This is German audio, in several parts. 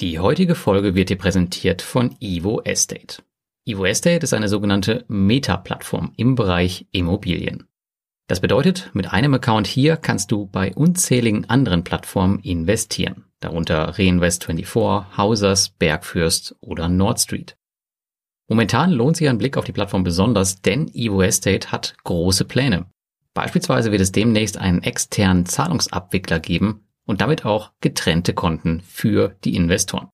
Die heutige Folge wird dir präsentiert von Evo Estate. Evo Estate ist eine sogenannte Meta-Plattform im Bereich Immobilien. Das bedeutet, mit einem Account hier kannst du bei unzähligen anderen Plattformen investieren, darunter Reinvest24, Hausers, Bergfürst oder Nordstreet. Momentan lohnt sich ein Blick auf die Plattform besonders, denn Evo Estate hat große Pläne. Beispielsweise wird es demnächst einen externen Zahlungsabwickler geben, und damit auch getrennte Konten für die Investoren.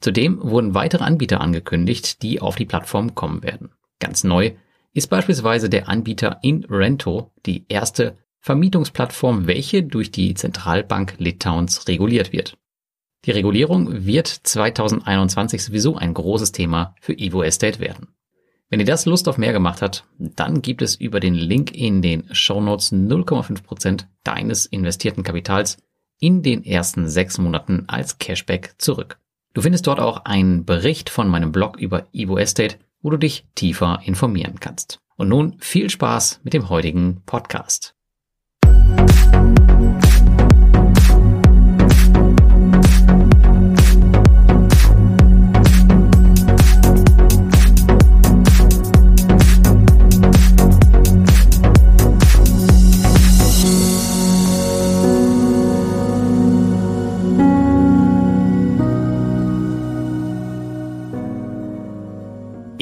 Zudem wurden weitere Anbieter angekündigt, die auf die Plattform kommen werden. Ganz neu ist beispielsweise der Anbieter InRento, die erste Vermietungsplattform, welche durch die Zentralbank Litauens reguliert wird. Die Regulierung wird 2021 sowieso ein großes Thema für Evo Estate werden. Wenn dir das Lust auf mehr gemacht hat, dann gibt es über den Link in den Show Notes 0,5% deines investierten Kapitals in den ersten sechs Monaten als Cashback zurück. Du findest dort auch einen Bericht von meinem Blog über Evo Estate, wo du dich tiefer informieren kannst. Und nun viel Spaß mit dem heutigen Podcast.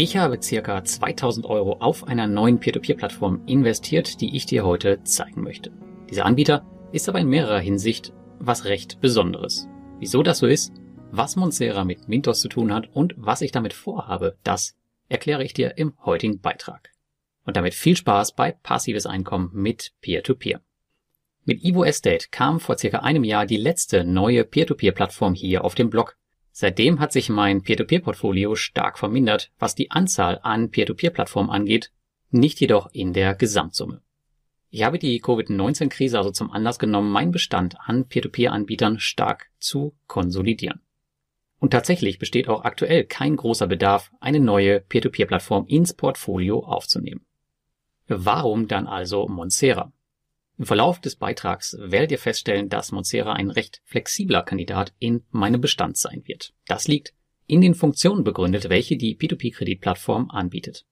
Ich habe circa 2000 Euro auf einer neuen Peer-to-Peer-Plattform investiert, die ich dir heute zeigen möchte. Dieser Anbieter ist aber in mehrerer Hinsicht was recht Besonderes. Wieso das so ist, was Monsera mit Mintos zu tun hat und was ich damit vorhabe, das erkläre ich dir im heutigen Beitrag. Und damit viel Spaß bei passives Einkommen mit Peer-to-Peer. -Peer. Mit Evo Estate kam vor circa einem Jahr die letzte neue Peer-to-Peer-Plattform hier auf dem Blog Seitdem hat sich mein Peer-to-Peer-Portfolio stark vermindert, was die Anzahl an Peer-to-Peer-Plattformen angeht, nicht jedoch in der Gesamtsumme. Ich habe die Covid-19-Krise also zum Anlass genommen, meinen Bestand an Peer-to-Peer-Anbietern stark zu konsolidieren. Und tatsächlich besteht auch aktuell kein großer Bedarf, eine neue Peer-to-Peer-Plattform ins Portfolio aufzunehmen. Warum dann also Monsera? Im Verlauf des Beitrags werdet ihr feststellen, dass Monsera ein recht flexibler Kandidat in meinem Bestand sein wird. Das liegt in den Funktionen begründet, welche die P2P-Kreditplattform anbietet.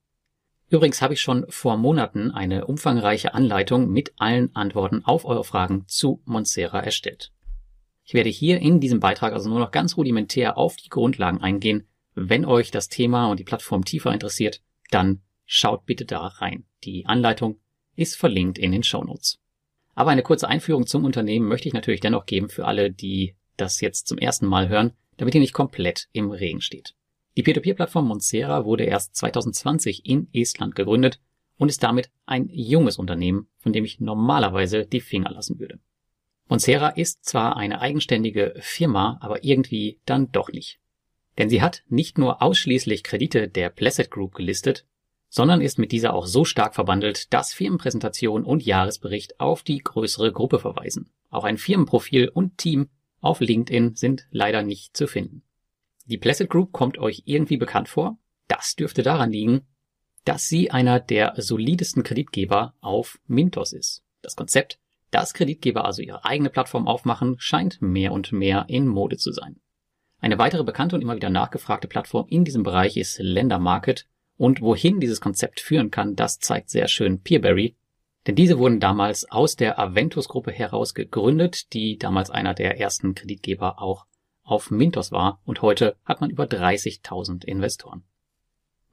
Übrigens habe ich schon vor Monaten eine umfangreiche Anleitung mit allen Antworten auf eure Fragen zu Monsera erstellt. Ich werde hier in diesem Beitrag also nur noch ganz rudimentär auf die Grundlagen eingehen. Wenn euch das Thema und die Plattform tiefer interessiert, dann schaut bitte da rein. Die Anleitung ist verlinkt in den Show Notes. Aber eine kurze Einführung zum Unternehmen möchte ich natürlich dennoch geben für alle, die das jetzt zum ersten Mal hören, damit ihr nicht komplett im Regen steht. Die Peer-to-Peer-Plattform Monsera wurde erst 2020 in Estland gegründet und ist damit ein junges Unternehmen, von dem ich normalerweise die Finger lassen würde. Monsera ist zwar eine eigenständige Firma, aber irgendwie dann doch nicht. Denn sie hat nicht nur ausschließlich Kredite der Placid Group gelistet, sondern ist mit dieser auch so stark verbandelt, dass Firmenpräsentation und Jahresbericht auf die größere Gruppe verweisen. Auch ein Firmenprofil und Team auf LinkedIn sind leider nicht zu finden. Die Placid Group kommt euch irgendwie bekannt vor? Das dürfte daran liegen, dass sie einer der solidesten Kreditgeber auf Mintos ist. Das Konzept, dass Kreditgeber also ihre eigene Plattform aufmachen, scheint mehr und mehr in Mode zu sein. Eine weitere bekannte und immer wieder nachgefragte Plattform in diesem Bereich ist Ländermarket, und wohin dieses Konzept führen kann, das zeigt sehr schön Peerberry. Denn diese wurden damals aus der Aventus-Gruppe heraus gegründet, die damals einer der ersten Kreditgeber auch auf Mintos war und heute hat man über 30.000 Investoren.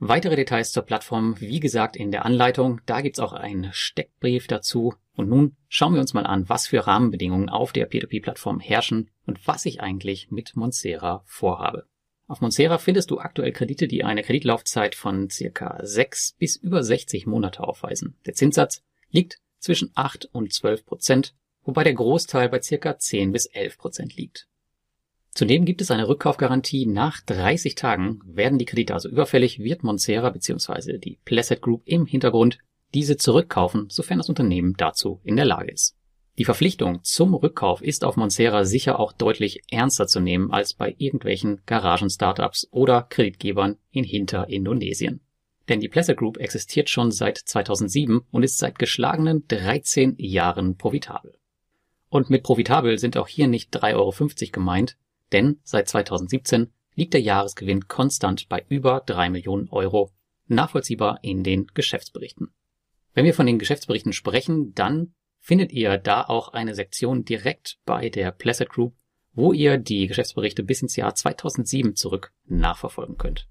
Weitere Details zur Plattform, wie gesagt, in der Anleitung. Da gibt's auch einen Steckbrief dazu. Und nun schauen wir uns mal an, was für Rahmenbedingungen auf der P2P-Plattform herrschen und was ich eigentlich mit Monsera vorhabe. Auf Monsera findest du aktuell Kredite, die eine Kreditlaufzeit von circa 6 bis über 60 Monate aufweisen. Der Zinssatz liegt zwischen 8 und 12 Prozent, wobei der Großteil bei circa 10 bis 11 Prozent liegt. Zudem gibt es eine Rückkaufgarantie. Nach 30 Tagen werden die Kredite also überfällig, wird Monsera bzw. die Placid Group im Hintergrund diese zurückkaufen, sofern das Unternehmen dazu in der Lage ist. Die Verpflichtung zum Rückkauf ist auf Monsera sicher auch deutlich ernster zu nehmen als bei irgendwelchen Garagen-Startups oder Kreditgebern in Hinter-Indonesien. Denn die Pleasure Group existiert schon seit 2007 und ist seit geschlagenen 13 Jahren profitabel. Und mit profitabel sind auch hier nicht 3,50 Euro gemeint, denn seit 2017 liegt der Jahresgewinn konstant bei über drei Millionen Euro, nachvollziehbar in den Geschäftsberichten. Wenn wir von den Geschäftsberichten sprechen, dann findet ihr da auch eine Sektion direkt bei der Placid Group, wo ihr die Geschäftsberichte bis ins Jahr 2007 zurück nachverfolgen könnt.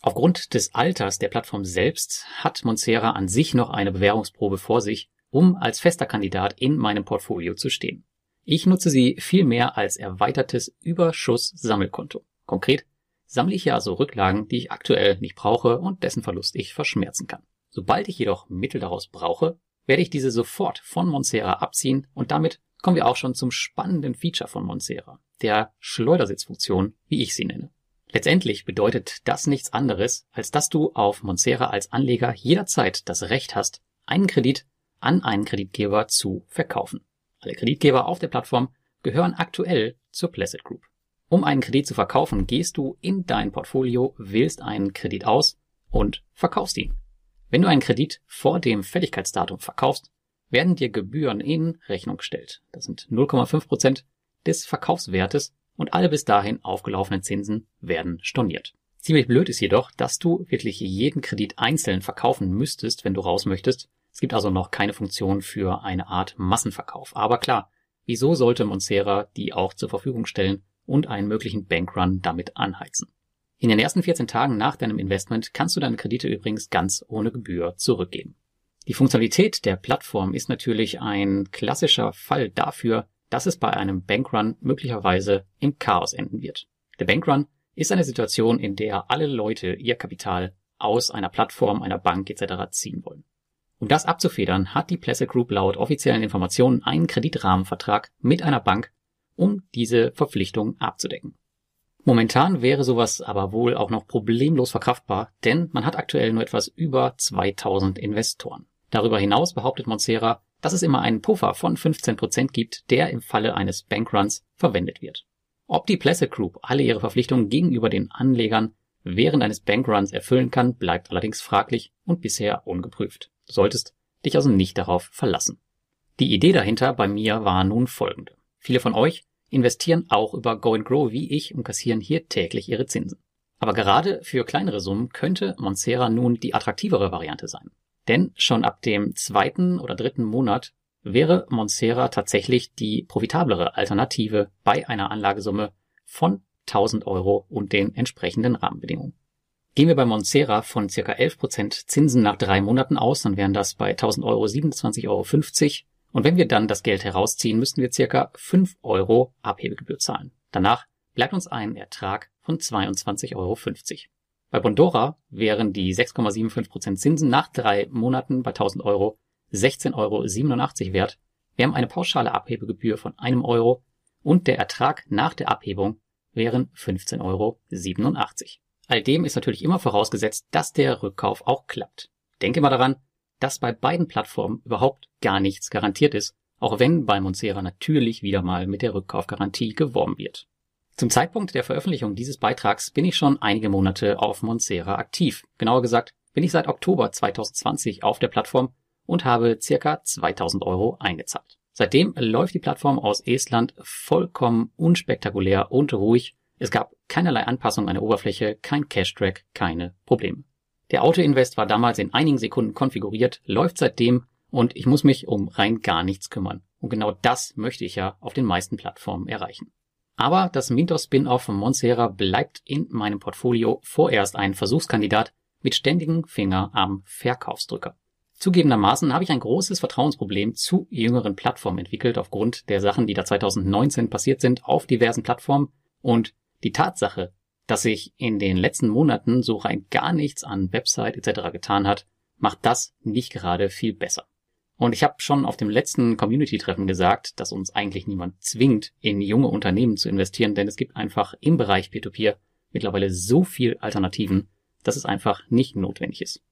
Aufgrund des Alters der Plattform selbst hat Monsera an sich noch eine Bewährungsprobe vor sich, um als fester Kandidat in meinem Portfolio zu stehen. Ich nutze sie vielmehr als erweitertes Überschuss-Sammelkonto. Konkret sammle ich ja so Rücklagen, die ich aktuell nicht brauche und dessen Verlust ich verschmerzen kann. Sobald ich jedoch Mittel daraus brauche, werde ich diese sofort von Monsera abziehen und damit kommen wir auch schon zum spannenden Feature von Monsera, der Schleudersitzfunktion, wie ich sie nenne. Letztendlich bedeutet das nichts anderes, als dass du auf Monsera als Anleger jederzeit das Recht hast, einen Kredit an einen Kreditgeber zu verkaufen. Alle Kreditgeber auf der Plattform gehören aktuell zur Placid Group. Um einen Kredit zu verkaufen, gehst du in dein Portfolio, wählst einen Kredit aus und verkaufst ihn. Wenn du einen Kredit vor dem Fälligkeitsdatum verkaufst, werden dir Gebühren in Rechnung gestellt. Das sind 0,5 Prozent des Verkaufswertes und alle bis dahin aufgelaufenen Zinsen werden storniert. Ziemlich blöd ist jedoch, dass du wirklich jeden Kredit einzeln verkaufen müsstest, wenn du raus möchtest. Es gibt also noch keine Funktion für eine Art Massenverkauf. Aber klar, wieso sollte Monsera die auch zur Verfügung stellen und einen möglichen Bankrun damit anheizen? In den ersten 14 Tagen nach deinem Investment kannst du deine Kredite übrigens ganz ohne Gebühr zurückgeben. Die Funktionalität der Plattform ist natürlich ein klassischer Fall dafür, dass es bei einem Bankrun möglicherweise im Chaos enden wird. Der Bankrun ist eine Situation, in der alle Leute ihr Kapital aus einer Plattform, einer Bank etc. ziehen wollen. Um das abzufedern, hat die Placid Group laut offiziellen Informationen einen Kreditrahmenvertrag mit einer Bank, um diese Verpflichtung abzudecken. Momentan wäre sowas aber wohl auch noch problemlos verkraftbar, denn man hat aktuell nur etwas über 2000 Investoren. Darüber hinaus behauptet Monsera, dass es immer einen Puffer von 15% gibt, der im Falle eines Bankruns verwendet wird. Ob die Placid Group alle ihre Verpflichtungen gegenüber den Anlegern während eines Bankruns erfüllen kann, bleibt allerdings fraglich und bisher ungeprüft. Du solltest dich also nicht darauf verlassen. Die Idee dahinter bei mir war nun folgende. Viele von euch investieren auch über Go and Grow wie ich und kassieren hier täglich ihre Zinsen. Aber gerade für kleinere Summen könnte Monsera nun die attraktivere Variante sein. Denn schon ab dem zweiten oder dritten Monat wäre Monsera tatsächlich die profitablere Alternative bei einer Anlagesumme von 1000 Euro und den entsprechenden Rahmenbedingungen. Gehen wir bei Monsera von circa 11% Zinsen nach drei Monaten aus, dann wären das bei 1000 Euro 27,50 Euro. Und wenn wir dann das Geld herausziehen, müssten wir circa 5 Euro Abhebegebühr zahlen. Danach bleibt uns ein Ertrag von 22,50 Euro. Bei Bondora wären die 6,75% Zinsen nach drei Monaten bei 1000 Euro 16,87 Euro wert. Wir haben eine pauschale Abhebegebühr von einem Euro und der Ertrag nach der Abhebung wären 15,87 Euro. All dem ist natürlich immer vorausgesetzt, dass der Rückkauf auch klappt. Denke mal daran, dass bei beiden Plattformen überhaupt gar nichts garantiert ist, auch wenn bei Monsera natürlich wieder mal mit der Rückkaufgarantie geworben wird. Zum Zeitpunkt der Veröffentlichung dieses Beitrags bin ich schon einige Monate auf Monsera aktiv. Genauer gesagt bin ich seit Oktober 2020 auf der Plattform und habe circa 2000 Euro eingezahlt. Seitdem läuft die Plattform aus Estland vollkommen unspektakulär und ruhig. Es gab keinerlei Anpassung an der Oberfläche, kein Cash-Track, keine Probleme. Der Auto-Invest war damals in einigen Sekunden konfiguriert, läuft seitdem und ich muss mich um rein gar nichts kümmern. Und genau das möchte ich ja auf den meisten Plattformen erreichen. Aber das Mintos Spin-off von Monsera bleibt in meinem Portfolio vorerst ein Versuchskandidat mit ständigem Finger am Verkaufsdrücker. Zugegebenermaßen habe ich ein großes Vertrauensproblem zu jüngeren Plattformen entwickelt aufgrund der Sachen, die da 2019 passiert sind auf diversen Plattformen und die Tatsache, dass sich in den letzten Monaten so rein gar nichts an Website etc. getan hat, macht das nicht gerade viel besser. Und ich habe schon auf dem letzten Community-Treffen gesagt, dass uns eigentlich niemand zwingt, in junge Unternehmen zu investieren, denn es gibt einfach im Bereich Peer-to-Peer mittlerweile so viel Alternativen, dass es einfach nicht notwendig ist.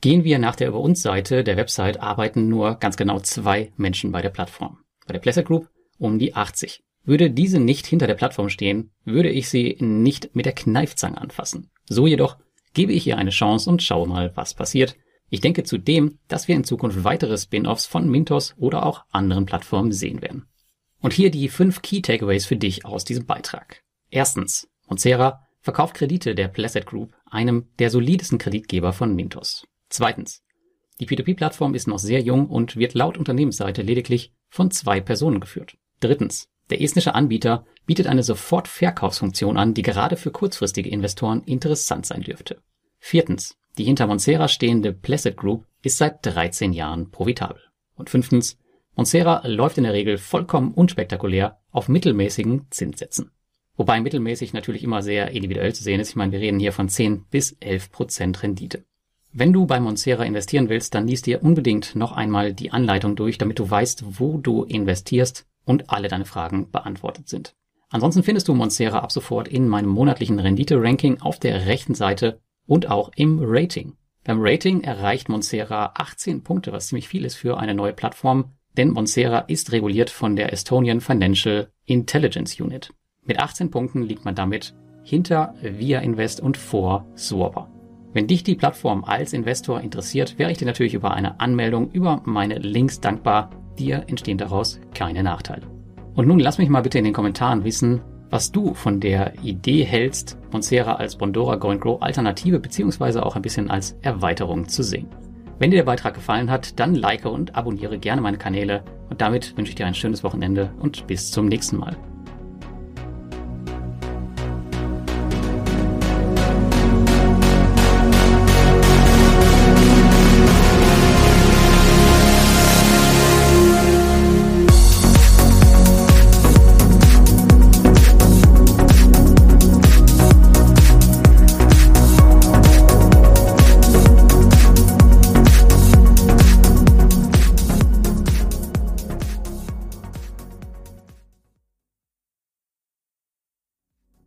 Gehen wir nach der Über uns Seite der Website arbeiten nur ganz genau zwei Menschen bei der Plattform. Bei der Pleasure Group um die 80. Würde diese nicht hinter der Plattform stehen, würde ich sie nicht mit der Kneifzange anfassen. So jedoch gebe ich ihr eine Chance und schaue mal, was passiert. Ich denke zudem, dass wir in Zukunft weitere Spin-offs von Mintos oder auch anderen Plattformen sehen werden. Und hier die fünf Key Takeaways für dich aus diesem Beitrag. Erstens. Monsera verkauft Kredite der Placid Group, einem der solidesten Kreditgeber von Mintos. Zweitens. Die P2P-Plattform ist noch sehr jung und wird laut Unternehmensseite lediglich von zwei Personen geführt. Drittens. Der estnische Anbieter bietet eine Sofortverkaufsfunktion an, die gerade für kurzfristige Investoren interessant sein dürfte. Viertens. Die hinter Monsera stehende Placid Group ist seit 13 Jahren profitabel. Und fünftens. Monsera läuft in der Regel vollkommen unspektakulär auf mittelmäßigen Zinssätzen. Wobei mittelmäßig natürlich immer sehr individuell zu sehen ist. Ich meine, wir reden hier von 10 bis 11 Prozent Rendite. Wenn du bei Monsera investieren willst, dann liest dir unbedingt noch einmal die Anleitung durch, damit du weißt, wo du investierst und alle deine Fragen beantwortet sind. Ansonsten findest du Monsera ab sofort in meinem monatlichen Rendite-Ranking auf der rechten Seite und auch im Rating. Beim Rating erreicht Monsera 18 Punkte, was ziemlich viel ist für eine neue Plattform, denn Monsera ist reguliert von der Estonian Financial Intelligence Unit. Mit 18 Punkten liegt man damit hinter Via Invest und vor Swapper. Wenn dich die Plattform als Investor interessiert, wäre ich dir natürlich über eine Anmeldung über meine Links dankbar. Dir entstehen daraus keine Nachteile. Und nun lass mich mal bitte in den Kommentaren wissen, was du von der Idee hältst, Monsera als Bondora Go Grow Alternative beziehungsweise auch ein bisschen als Erweiterung zu sehen. Wenn dir der Beitrag gefallen hat, dann like und abonniere gerne meine Kanäle und damit wünsche ich dir ein schönes Wochenende und bis zum nächsten Mal.